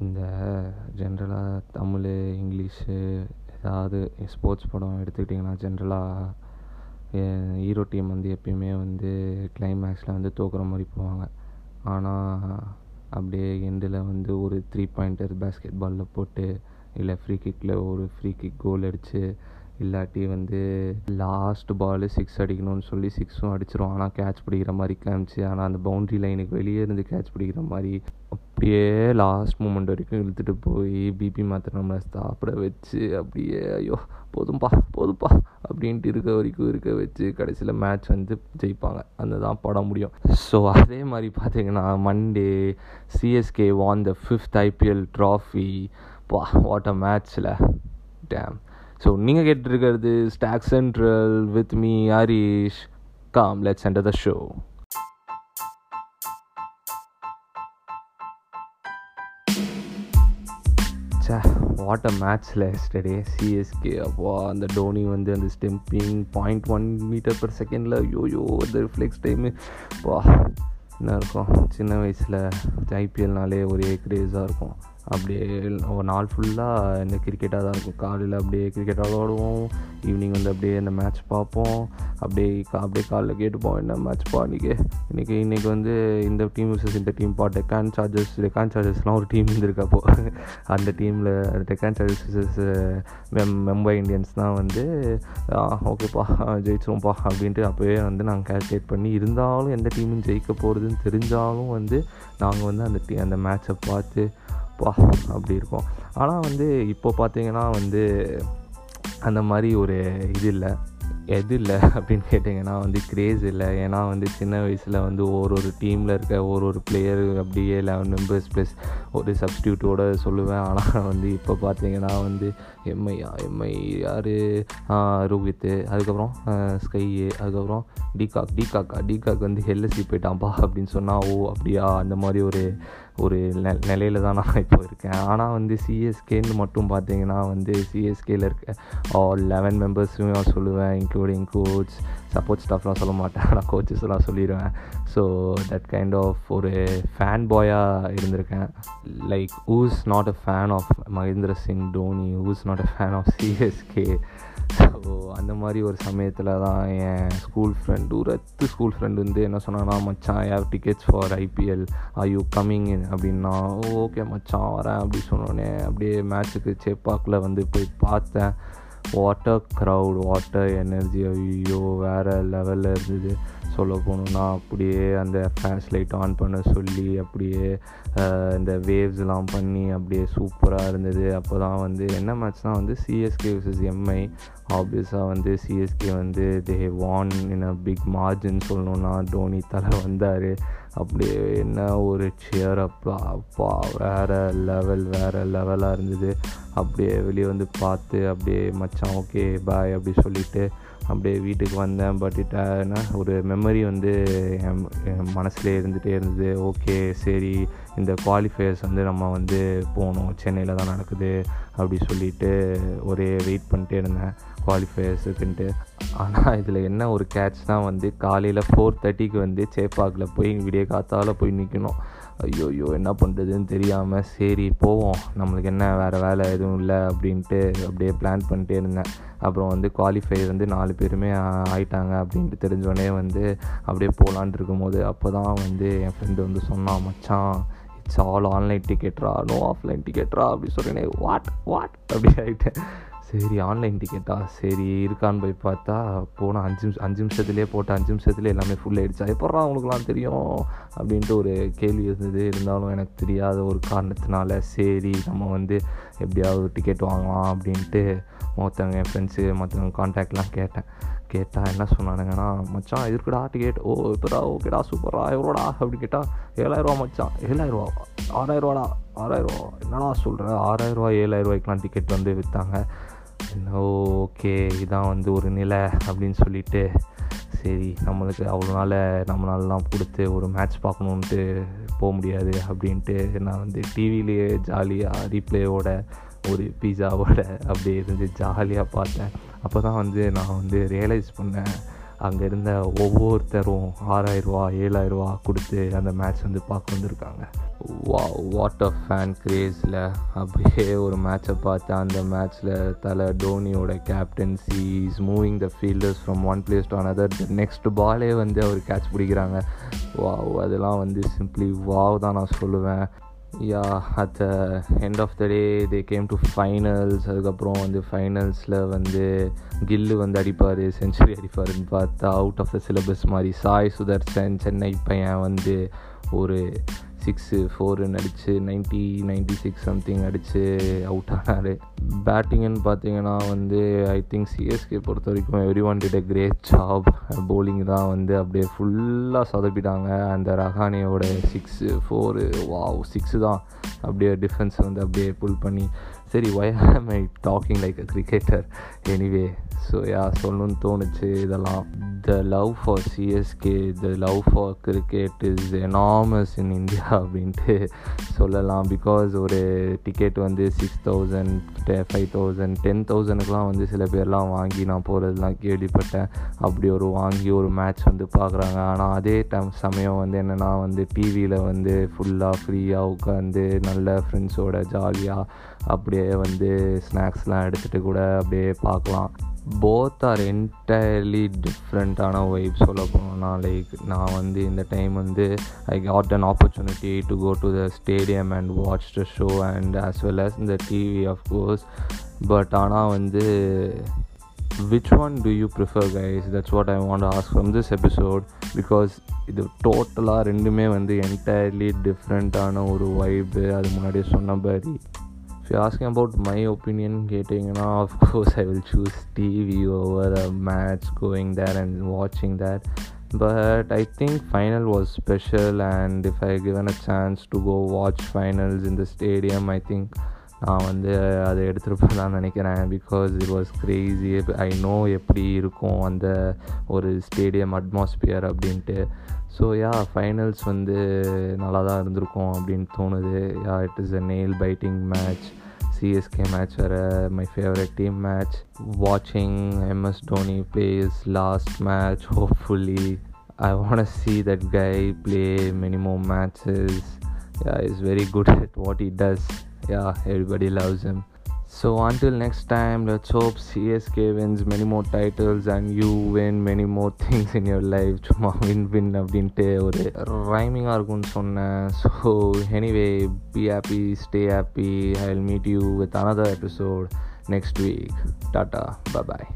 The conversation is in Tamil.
இந்த ஜென்ரலாக தமிழ் இங்கிலீஷு ஏதாவது ஸ்போர்ட்ஸ் படம் எடுத்துக்கிட்டிங்கன்னா ஜென்ரலாக ஹீரோ டீம் வந்து எப்பயுமே வந்து கிளைமேக்ஸில் வந்து தோக்குற மாதிரி போவாங்க. ஆனால் அப்படியே எண்டில் வந்து ஒரு த்ரீ பாயிண்டர் பேஸ்கெட் பாலில் போட்டு இல்லை ஃப்ரீ கிக்கில் ஒரு ஃப்ரீ கிக் கோல் அடித்து இல்லாட்டி வந்து லாஸ்ட் பாலு சிக்ஸ் அடிக்கணும்னு சொல்லி சிக்ஸும் அடிச்சிரும். ஆனால் கேட்ச் பிடிக்கிற மாதிரி காமிச்சு ஆனால் அந்த பவுண்ட்ரி லைனுக்கு வெளியே இருந்து கேட்ச் பிடிக்கிற மாதிரி அப்படியே லாஸ்ட் மூமெண்ட் வரைக்கும் இழுத்துட்டு போய் பிபி மாத்திரை நம்மளை சாப்பிட வச்சு அப்படியே ஐயோ போதும்பா போதும்பா அப்படின்ட்டு இருக்க வரைக்கும் இருக்க வச்சு கடைசியில் மேட்ச் வந்து ஜெயிப்பாங்க. அந்த தான் படம் முடியும். ஸோ அதே மாதிரி பார்த்தீங்கன்னா Monday CSK won the fifth IPL trophy வா வாட் அ மேட்ச்சில் டேம் ஸோ நீங்கள் கேட்டுருக்கிறது stock central with me Harish com let's under the show say what a மேட்ச்சில் எஸ்டே சிஎஸ்கே அப்போ அந்த டோனி வந்து அந்த stumping point one metre per செகண்டில் ஐயோயோ அந்த ரிஃப்ளெக்ஸ் டைமு வா என்ன இருக்கும்? சின்ன வயசில் ஐபிஎல்னாலே ஒரே க்ரேஸாக இருக்கும். அப்படியே ஒரு நாள் ஃபுல்லாக இந்த கிரிக்கெட்டாக தான் இருக்கும். காலையில் அப்படியே கிரிக்கெட் விளாடுவோம் ஈவினிங் வந்து அப்படியே இந்த மேட்ச் பார்ப்போம். அப்படியே அப்படியே காலைல கேட்டுப்போம் என்ன மேட்ச் பா இன்றைக்கி இன்றைக்கி இன்றைக்கி வந்து இந்த டீம் விசஸ் இந்த டீம் பா டெக்கான் சார்ஜர்ஸ் டெக்கான் சார்ஜர்ஸ்லாம் ஒரு டீம் இருந்திருக்கப்போ அந்த டீமில் டெக்கான் சார்ஜர்ஸ் விசஸ் மெம் மும்பை இந்தியன்ஸ் தான் வந்து ஓகேப்பா ஜெயிச்சிருவோம்ப்பா அப்படின்ட்டு அப்போவே வந்து நாங்கள் கேல்குலேட் பண்ணி இருந்தாலும் எந்த டீமும் ஜெயிக்க போகிறதுன்னு தெரிஞ்சாலும் வந்து நாங்கள் வந்து அந்த டீ அந்த மேட்ச்சை பார்த்து பா அப்படி இருக்கும். ஆனால் வந்து இப்போ பார்த்தீங்கன்னா வந்து அந்த மாதிரி ஒரு இது இல்லை. எது இல்லை அப்படின்னு கேட்டிங்கன்னா வந்து க்ரேஸ் இல்லை. ஏன்னா வந்து சின்ன வயசில் வந்து ஒரு ஒரு டீமில் இருக்க ஒரு ஒரு பிளேயர் அப்படியே லெவன் மெம்பர்ஸ் ப்ளஸ் ஒரு சப்ஸ்டியூட்டோட சொல்லுவேன். ஆனால் வந்து இப்போ பார்த்தீங்கன்னா வந்து எம்ஐயா எம்ஐ யார்? ரோஹித்து அதுக்கப்புறம் ஸ்கையு அதுக்கப்புறம் டிகாக் டிகாக்கா டிகாக் வந்து எல்எஸ்சி போயிட்டான்ப்பா அப்படின்னு சொன்னால் ஓ அப்படியா? அந்த மாதிரி ஒரு ஒரு நெ நிலையில தான் நான் இப்போ இருக்கேன். ஆனால் வந்து சிஎஸ்கேன்னு மட்டும் பார்த்தீங்கன்னா வந்து சிஎஸ்கேயில் இருக்க ஆல் லெவன் மெம்பர்ஸுமே நான் சொல்லுவேன் இன்க்ளூடிங் கோச் சப்போர்ட் ஸ்டாஃப்லாம் சொல்ல மாட்டேன் நான் கோச்சஸ்லாம் சொல்லிடுவேன். ஸோ தட் கைண்ட் ஆஃப் ஒரு ஃபேன் பாயாக இருந்திருக்கேன். Like who's not a fan of Mahendra Singh Dhoni? Who's not a fan of CSK so அந்த மாதிரி ஒரு சமயத்தில் தான் என் ஸ்கூல் ஃப்ரெண்டு ரத்து ஸ்கூல் ஃப்ரெண்டு வந்து என்ன சொன்னான்னா மச்சான் air tickets for IPL are you coming in அப்படின்னா ஓகே மச்சான் வரேன். அப்படி சொன்னோடனே அப்படியே மேட்ச்சுக்கு சேப்பாக்கில் வந்து போய் பார்த்தேன். வாட்டர் க்ரௌட் வாட்டர் எனர்ஜி ஐயோ வேறு லெவலில் இருந்தது. சொல்ல போகணுன்னா அப்படியே அந்த ஃபேன்ஸ் லைட் ஆன் பண்ண சொல்லி அப்படியே இந்த வேவ்ஸ்லாம் பண்ணி அப்படியே சூப்பராக இருந்தது. அப்போ தான் வந்து என்ன மேட்ச்னால் வந்து சிஎஸ்கே விசஸ் எம்ஐ ஆப்வியஸாக வந்து சிஎஸ்கே வந்து they won in a big margin சொல்லணுன்னா தோனி தலை வந்தார். அப்படியே என்ன ஒரு சேர் அப்பா அப்பா வேறு லெவல் வேறு லெவலாக இருந்தது. அப்படியே வெளியே வந்து பார்த்து அப்படியே மச்சான் ஓகே பாய் அப்படி சொல்லிவிட்டு அப்படியே வீட்டுக்கு வந்தேன் பட் என்ன ஒரு மெமரி வந்து என் என் மனசுலேயே இருந்துகிட்டே இருந்தது. ஓகே சரி இந்த குவாலிஃபயர்ஸ் வந்து நம்ம வந்து போகணும் சென்னையில் தான் நடக்குது அப்படி சொல்லிட்டு ஒரே வெயிட் பண்ணிட்டே இருந்தேன் குவாலிஃபயர்ஸுக்குன்ட்டு ஆனால் இதில் என்ன ஒரு கேட்ச்னால் வந்து காலையில் ஃபோர் தேர்ட்டிக்கு வந்து சேப்பாக்கில் போய் விடிய காத்தால் போய் நிற்கணும் ஐயோ ஐயோ என்ன பண்ணுறதுன்னு தெரியாமல் சரி போவோம். நம்மளுக்கு என்ன வேறு வேலை எதுவும் இல்லை அப்படின்ட்டு அப்படியே பிளான் பண்ணிட்டே இருந்தேன். அப்புறம் வந்து குவாலிஃபை வந்து நாலு பேருமே ஆயிட்டாங்க அப்படின்ட்டு தெரிஞ்சோடனே வந்து அப்படியே போகலான் இருக்கும்போது அப்போ தான் வந்து என் ஃப்ரெண்டு வந்து சொன்னான் மச்சான் இட்ஸ் ஆல் ஆன்லைன் டிக்கெட்ரா நோ ஆஃப்லைன் டிக்கெட்ரா அப்படி சொல்லினே வாட் வாட் அப்படி ஆகிட்டேன் சரி ஆன்லைன் டிக்கெட்டா சரி இருக்கான்னு போய் பார்த்தா போனால் அஞ்சு நிமிஷம் அஞ்சு நிமிஷத்துலேயே போட்டு அஞ்சு நிமிஷத்துலேயே எல்லாமே ஃபுல் ஆகிடுச்சா எப்பட்றா அவங்களுக்குலாம் தெரியும்? அப்படின்ட்டு ஒரு கேள்வி இருந்தது. இருந்தாலும் எனக்கு தெரியாத ஒரு காரணத்தினால சரி நம்ம வந்து எப்படியாவது டிக்கெட் வாங்கலாம் அப்படின்ட்டு மற்றவங்க என் ஃப்ரெண்ட்ஸு மற்றவங்க கான்டாக்ட்லாம் கேட்டேன். கேட்டால் என்ன சொன்னானுங்கன்னா மச்சான் இருக்குடா டிக்கெட் ஓ இப்போடா ஓகேடா சூப்பரா எவ்வளோடா? அப்படி கேட்டால் ஏழாயிரரூவா மச்சான். ஏழாயிரரூவா ஆறாயிரரூவாடா ஆறாயிரரூவா என்னடா சொல்கிறேன் ஆறாயிரரூவா ஏழாயிரரூவாய்க்கெலாம் டிக்கெட் வந்து விற்றாங்க ஓகே இதான் வந்து ஒரு நிலை அப்படின்னு சொல்லிட்டு சரி நம்மளுக்கு அவ்வளோ நாள் நம்மளாலலாம் கொடுத்து ஒரு மேட்ச் பார்க்கணுன்ட்டு போக முடியாது அப்படின்ட்டு நான் வந்து டிவிலேயே ஜாலியாக ரீப்ளேயோட ஒரு பீஸாவோட அப்படியே இருந்து ஜாலியாக பார்த்தேன். அப்போ தான் வந்து நான் வந்து ரியலைஸ் பண்ணேன் அங்கே இருந்த ஒவ்வொருத்தரும் ஆறாயிரரூவா ஏழாயிரரூவா கொடுத்து அந்த மேட்ச் வந்து பார்க்க வந்திருக்காங்க. வா வாட் ஆஃப் ஃபேன் கிரேஸில் அப்படியே ஒரு மேட்சை பார்த்து அந்த மேட்ச்சில் தலை டோனியோட captaincy is moving the fielders from one place to another next பாலே வந்து அவர் கேட்ச் பிடிக்கிறாங்க. வாவ் அதெல்லாம் வந்து சிம்பிளி வாவ் தான் நான் சொல்லுவேன். Yeah at the end of the day they came to finals அதுக்கப்புறம் வந்து ஃபைனல்ஸில் வந்து கில்லு வந்து அடிப்பார் செஞ்சுரி அடிப்பாருன்னு பார்த்தா அவுட் ஆஃப் த சிலபஸ் மாதிரி சாய் சுதர்சன் சென்னை பையன் வந்து ஒரு சிக்ஸு ஃபோரு அடித்து நைன்ட்டி நைன்ட்டி சிக்ஸ் சம்திங் அடித்து அவுட் ஆனார். பேட்டிங்குன்னு பார்த்தீங்கன்னா வந்து ஐ திங்க் சிஎஸ்கே பொறுத்த வரைக்கும் everyone did a great job bowling தான் வந்து அப்படியே ஃபுல்லாக சொதப்பிட்டாங்க. அந்த ரஹானியோட சிக்ஸு ஃபோரு வாவ் சிக்ஸு தான் அப்படியே டிஃபென்ஸ் வந்து அப்படியே புல் பண்ணி. சரி why am I talking like a cricketer anyway so yeah சொல்லணும்னு தோணுச்சு இதெல்லாம். The love for CSK the love for cricket is enormous in India அப்படின்ட்டு சொல்லலாம். பிகாஸ் ஒரு டிக்கெட் வந்து six thousand five thousand ten தௌசண்ட்க்குலாம் வந்து சில பேர்லாம் வாங்கி நான் போகிறதுலாம் கேள்விப்பட்டேன். அப்படி ஒரு வாங்கி ஒரு மேட்ச் வந்து பார்க்குறாங்க. ஆனால் அதே டைம் சமயம் வந்து என்னென்னா வந்து டிவியில் வந்து ஃபுல்லாக ஃப்ரீயாக உட்காந்து நல்ல ஃப்ரெண்ட்ஸோட ஜாலியாக அப்படியே வந்து ஸ்நாக்ஸ்லாம் எடுத்துகிட்டு கூட அப்படியே பார்க்கலாம். போத் ஆர் என்டையர்லி டிஃப்ரெண்ட்டான வைப் சொல்ல போனோம்னா லைக் நான் வந்து இந்த டைம் வந்து I got an opportunity to go to the stadium and watch the show and as well as இந்த டிவி அஃப்கோர்ஸ் பட் ஆனால் வந்து which one do you prefer guys that's what I want ask from this episode because இது டோட்டலாக ரெண்டுமே வந்து என்டையர்லி டிஃப்ரெண்ட்டான ஒரு வைப்பு அது முன்னாடியே சொன்ன மாதிரி. You asking about my opinion கேட்டிங்கன்னா of course I will choose TV over a match going there and வாட்சிங் there but I think final was special and if I given a chance to go watch finals in the stadium I think நான் வந்து அதை எடுத்துகிட்டு தான் நினைக்கிறேன் because it was crazy I know எப்படி இருக்கும் அந்த ஒரு ஸ்டேடியம் அட்மாஸ்பியர் அப்படின்ட்டு ஸோ யா ஃபைனல்ஸ் வந்து நல்லா தான் இருந்திருக்கும் அப்படின்னு தோணுது. Yeah it is a nail biting match CSK match வேறு மை ஃபேவரட் டீம் மேட்ச் வாட்சிங் MS Dhoni plays last match hopefully I want see see that guy play minimum matches yeah is very good at what it does yeah everybody loves him so until next time let's hope csk wins many more titles and you win many more things in your life சும்மா வின் வின் அப்படின்ட்டு ஒரு ரைமிங்காக இருக்கும்னு சொன்னேன் so anyway be happy stay happy I will meet you with another episode next week tata bye bye